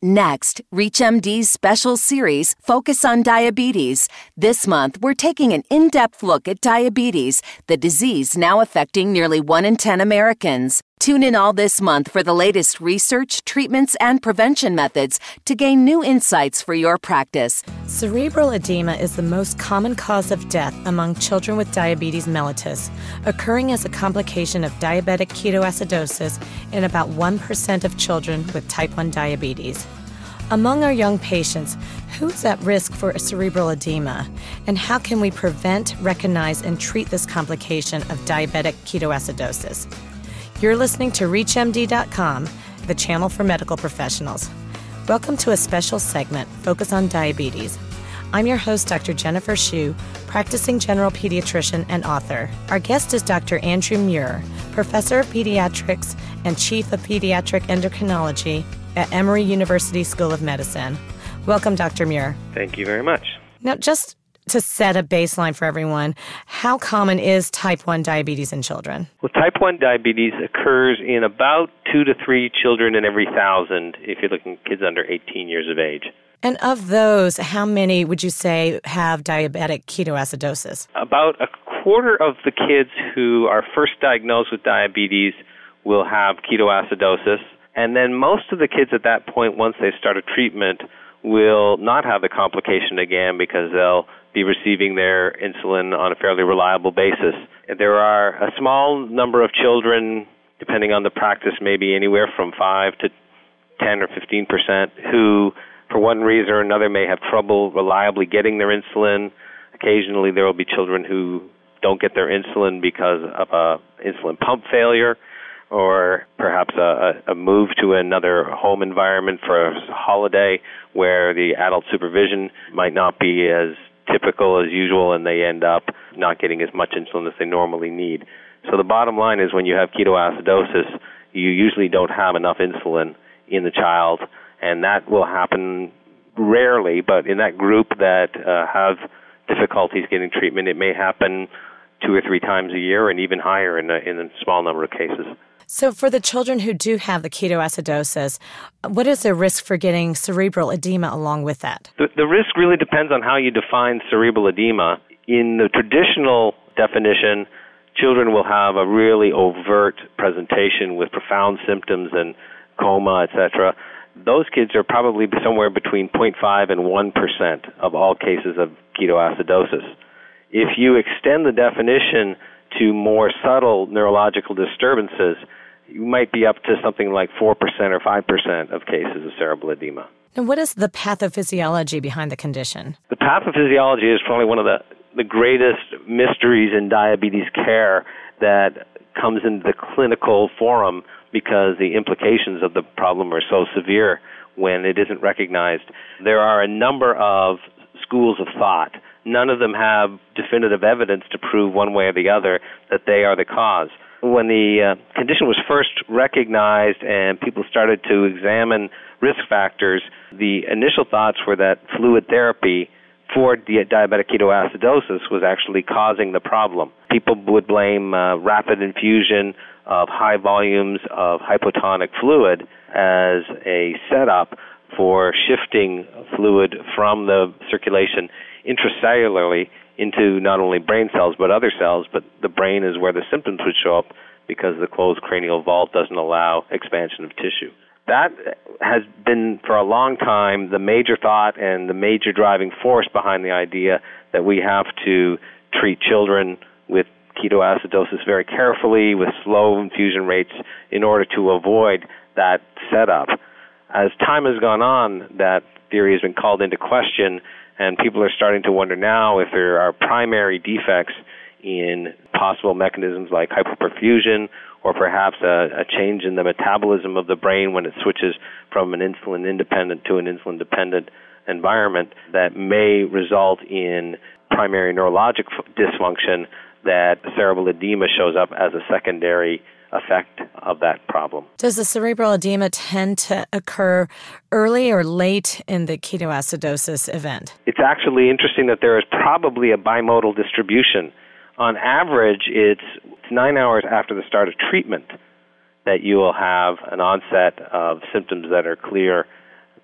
Next, ReachMD's special series, Focus on Diabetes. This month, we're taking an in depth look at diabetes, the disease now affecting nearly 1 in 10 Americans. Tune in all this month for the latest research, treatments, and prevention methods to gain new insights for your practice. Cerebral edema is the most common cause of death among children with diabetes mellitus, occurring as a complication of diabetic ketoacidosis in about 1% of children with type 1 diabetes. Among our young patients, who is at risk for a cerebral edema, and how can we prevent, recognize, and treat this complication of diabetic ketoacidosis? You're listening to ReachMD.com, the channel for medical professionals. Welcome to a special segment, Focus on Diabetes. I'm your host, Dr. Jennifer Shu, practicing general pediatrician and author. Our guest is Dr. Andrew Muir, professor of pediatrics and chief of pediatric endocrinology at Emory University School of Medicine. Welcome, Dr. Muir. Thank you very much. Now, just to set a baseline for everyone, how common is type 1 diabetes in children? Well, type 1 diabetes occurs in about two to three children in every thousand if you're looking at kids under 18 years of age. And of those, how many would you say have diabetic ketoacidosis? About a quarter of the kids who are first diagnosed with diabetes will have ketoacidosis. And then most of the kids at that point, once they start a treatment, will not have the complication again because they'll be receiving their insulin on a fairly reliable basis. There are a small number of children, depending on the practice, maybe anywhere from 5 to 10 or 15 percent, who, for one reason or another, may have trouble reliably getting their insulin. Occasionally, there will be children who don't get their insulin because of a insulin pump failure or perhaps a, a move to another home environment for a holiday where the adult supervision might not be as typical as usual and they end up not getting as much insulin as they normally need. So the bottom line is when you have ketoacidosis, you usually don't have enough insulin in the child, and that will happen rarely, but in that group that uh, have difficulties getting treatment, it may happen two or three times a year and even higher in a, in a small number of cases. So, for the children who do have the ketoacidosis, what is the risk for getting cerebral edema along with that? The, the risk really depends on how you define cerebral edema. In the traditional definition, children will have a really overt presentation with profound symptoms and coma, etc. Those kids are probably somewhere between 0.5 and 1% of all cases of ketoacidosis. If you extend the definition to more subtle neurological disturbances, you might be up to something like 4% or 5% of cases of cerebral edema. And what is the pathophysiology behind the condition? The pathophysiology is probably one of the, the greatest mysteries in diabetes care that comes into the clinical forum because the implications of the problem are so severe when it isn't recognized. There are a number of schools of thought. None of them have definitive evidence to prove one way or the other that they are the cause when the uh, condition was first recognized and people started to examine risk factors, the initial thoughts were that fluid therapy for diabetic ketoacidosis was actually causing the problem. People would blame uh, rapid infusion of high volumes of hypotonic fluid as a setup for shifting fluid from the circulation intracellularly into not only brain cells but other cells, but the brain is where the symptoms would show up because the closed cranial vault doesn't allow expansion of tissue. That has been for a long time the major thought and the major driving force behind the idea that we have to treat children with ketoacidosis very carefully with slow infusion rates in order to avoid that setup. As time has gone on, that theory has been called into question and people are starting to wonder now if there are primary defects in possible mechanisms like hypoperfusion or perhaps a, a, change in the metabolism of the brain when it switches from an insulin independent to an insulin dependent environment that may result in primary neurologic dysfunction that cerebral edema shows up as a secondary effect of that problem. Does the cerebral edema tend to occur early or late in the ketoacidosis event? It's actually interesting that there is probably a bimodal distribution. On average, it's nine hours after the start of treatment that you will have an onset of symptoms that are clear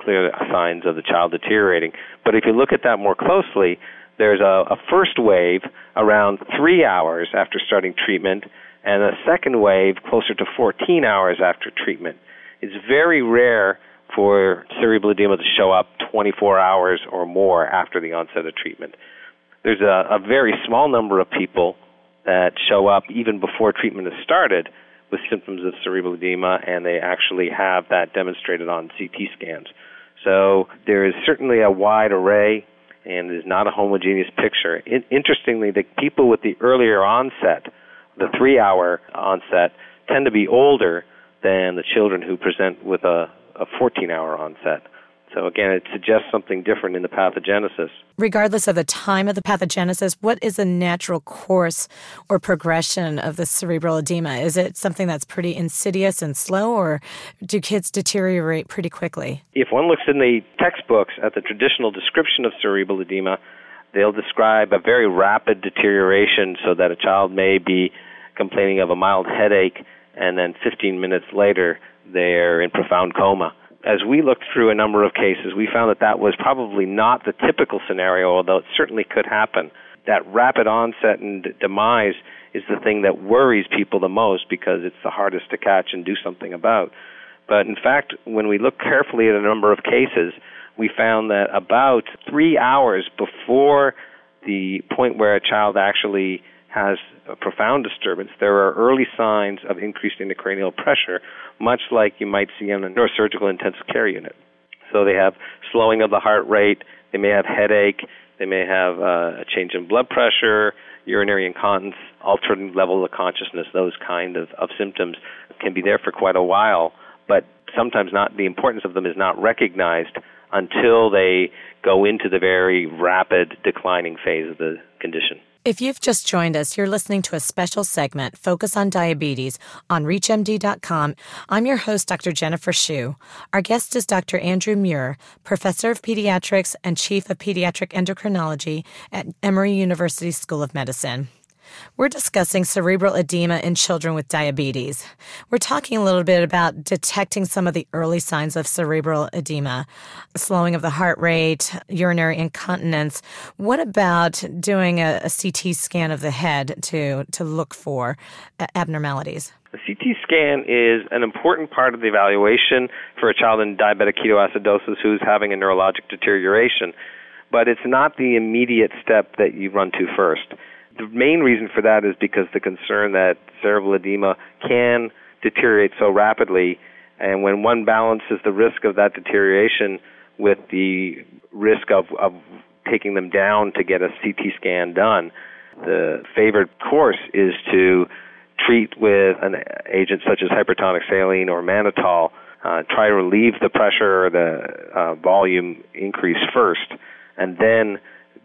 clear signs of the child deteriorating. But if you look at that more closely, there's a, a first wave around three hours after starting treatment, and a second wave closer to 14 hours after treatment. It's very rare for cerebral edema to show up 24 hours or more after the onset of treatment. There's a, a very small number of people that show up even before treatment has started with symptoms of cerebral edema, and they actually have that demonstrated on CT scans. So there is certainly a wide array and is not a homogeneous picture. In, interestingly, the people with the earlier onset, the three hour onset, tend to be older than the children who present with a, a 14 hour onset. So again, it suggests something different in the pathogenesis. Regardless of the time of the pathogenesis, what is the natural course or progression of the cerebral edema? Is it something that's pretty insidious and slow, or do kids deteriorate pretty quickly? If one looks in the textbooks at the traditional description of cerebral edema, they'll describe a very rapid deterioration so that a child may be complaining of a mild headache and then 15 minutes later they're in profound coma as we looked through a number of cases, we found that that was probably not the typical scenario, although it certainly could happen. That rapid onset and demise is the thing that worries people the most because it's the hardest to catch and do something about. But in fact, when we look carefully at a number of cases, we found that about three hours before the point where a child actually has a profound disturbance, there are early signs of increased intracranial pressure, much like you might see in a neurosurgical intensive care unit. So they have slowing of the heart rate, they may have headache, they may have uh, a change in blood pressure, urinary incontinence, altered level of consciousness, those kind of, of symptoms can be there for quite a while, but sometimes not the importance of them is not recognized until they go into the very rapid declining phase of the condition. If you've just joined us, you're listening to a special segment, Focus on Diabetes, on ReachMD.com. I'm your host, Dr. Jennifer Shu. Our guest is Dr. Andrew Muir, Professor of Pediatrics and Chief of Pediatric Endocrinology at Emory University School of Medicine. We're discussing cerebral edema in children with diabetes. We're talking a little bit about detecting some of the early signs of cerebral edema, slowing of the heart rate, urinary incontinence. What about doing a, a CT scan of the head to, to look for uh, abnormalities? The CT scan is an important part of the evaluation for a child in diabetic ketoacidosis who's having a neurologic deterioration, but it's not the immediate step that you run to first. The main reason for that is because the concern that cerebral edema can deteriorate so rapidly, and when one balances the risk of that deterioration with the risk of, of taking them down to get a CT scan done, the favored course is to treat with an agent such as hypertonic saline or mannitol, uh, try to relieve the pressure or the uh, volume increase first, and then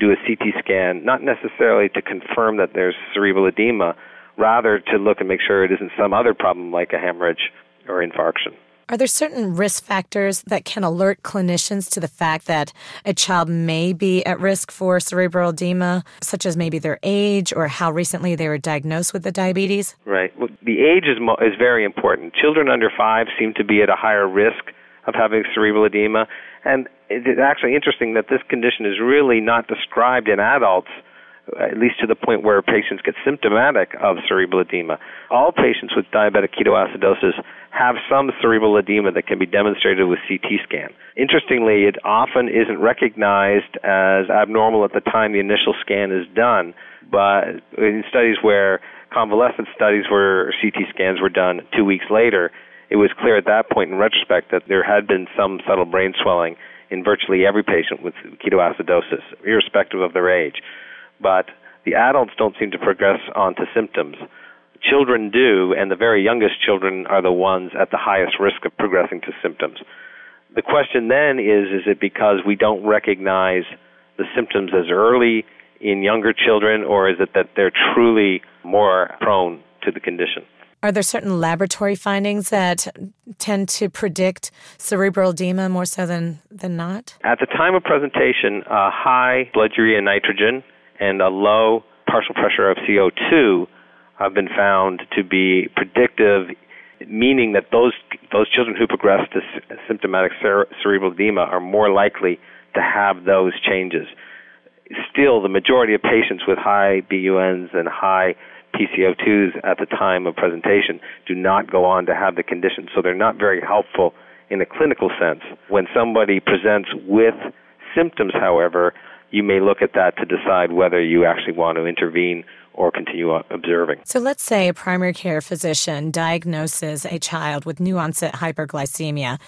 do a CT scan, not necessarily to confirm that there's cerebral edema, rather to look and make sure it isn't some other problem like a hemorrhage or infarction. Are there certain risk factors that can alert clinicians to the fact that a child may be at risk for cerebral edema, such as maybe their age or how recently they were diagnosed with the diabetes? Right. Well, the age is, mo- is very important. Children under five seem to be at a higher risk of having cerebral edema, and it's actually interesting that this condition is really not described in adults, at least to the point where patients get symptomatic of cerebral edema. All patients with diabetic ketoacidosis have some cerebral edema that can be demonstrated with CT scan. Interestingly, it often isn't recognized as abnormal at the time the initial scan is done, but in studies where convalescent studies where CT scans were done two weeks later, it was clear at that point in retrospect that there had been some subtle brain swelling in virtually every patient with ketoacidosis, irrespective of their age. But the adults don't seem to progress onto symptoms. Children do, and the very youngest children are the ones at the highest risk of progressing to symptoms. The question then is is it because we don't recognize the symptoms as early in younger children, or is it that they're truly more prone to the condition? Are there certain laboratory findings that tend to predict cerebral edema more so than, than not? At the time of presentation, a high blood urea nitrogen and a low partial pressure of CO2 have been found to be predictive meaning that those those children who progress to symptomatic cerebral edema are more likely to have those changes. Still, the majority of patients with high BUNs and high PCO2s at the time of presentation do not go on to have the condition, so they're not very helpful in a clinical sense. When somebody presents with symptoms, however, you may look at that to decide whether you actually want to intervene or continue observing. So let's say a primary care physician diagnoses a child with new onset hyperglycemia.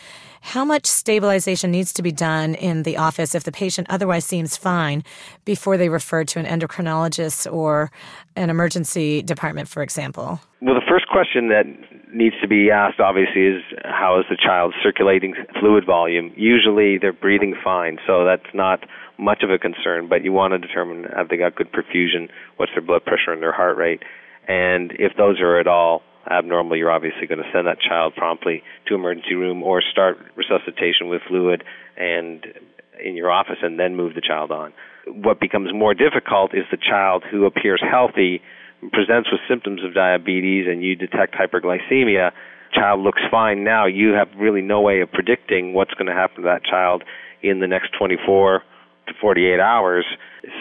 How much stabilization needs to be done in the office if the patient otherwise seems fine before they refer to an endocrinologist or an emergency department, for example? Well, the first question that needs to be asked, obviously, is how is the child's circulating fluid volume? Usually they're breathing fine, so that's not much of a concern, but you want to determine have they got good perfusion, what's their blood pressure and their heart rate, and if those are at all abnormal, you're obviously going to send that child promptly to emergency room or start resuscitation with fluid and in your office and then move the child on. What becomes more difficult is the child who appears healthy presents with symptoms of diabetes and you detect hyperglycemia child looks fine now you have really no way of predicting what's going to happen to that child in the next 24 to 48 hours.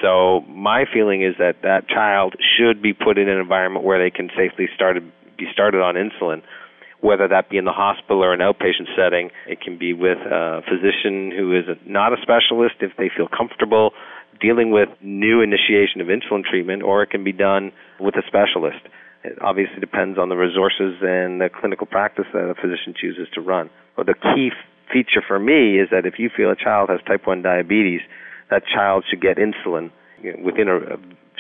So my feeling is that that child should be put in an environment where they can safely start be started on insulin, whether that be in the hospital or an outpatient setting. It can be with a physician who is not a specialist if they feel comfortable dealing with new initiation of insulin treatment, or it can be done with a specialist. It obviously depends on the resources and the clinical practice that a physician chooses to run. But the key feature for me is that if you feel a child has type 1 diabetes, that child should get insulin within a, a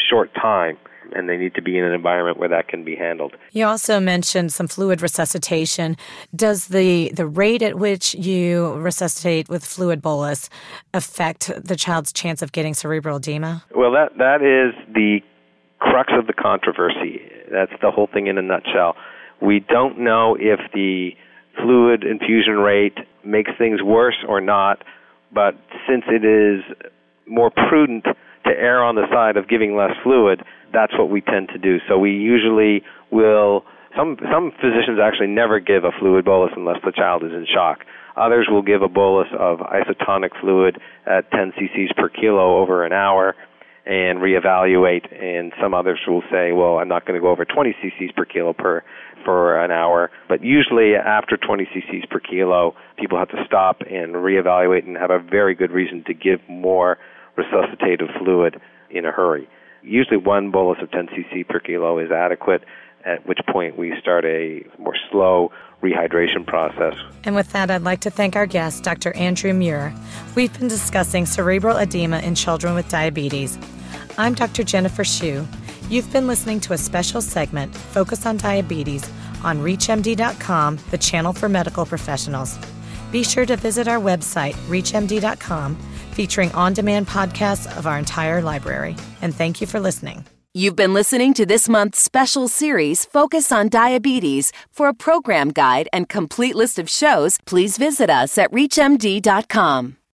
short time and they need to be in an environment where that can be handled. You also mentioned some fluid resuscitation. Does the, the rate at which you resuscitate with fluid bolus affect the child's chance of getting cerebral edema? Well, that, that is the crux of the controversy. That's the whole thing in a nutshell. We don't know if the fluid infusion rate makes things worse or not, but since it is more prudent to err on the side of giving less fluid, that's what we tend to do. So we usually will some some physicians actually never give a fluid bolus unless the child is in shock. Others will give a bolus of isotonic fluid at 10 cc's per kilo over an hour and reevaluate. And some others will say, well, I'm not going to go over 20 cc's per kilo per for an hour. But usually after 20 cc's per kilo, people have to stop and reevaluate and have a very good reason to give more resuscitative fluid in a hurry. Usually one bolus of 10 cc per kilo is adequate, at which point we start a more slow rehydration process. And with that, I'd like to thank our guest, Dr. Andrew Muir. We've been discussing cerebral edema in children with diabetes. I'm Dr. Jennifer Shu. You've been listening to a special segment, Focus on Diabetes, on ReachMD.com, the channel for medical professionals. Be sure to visit our website, ReachMD.com featuring on demand podcasts of our entire library. And thank you for listening. You've been listening to this month's special series, Focus on Diabetes. For a program guide and complete list of shows, please visit us at ReachMD.com.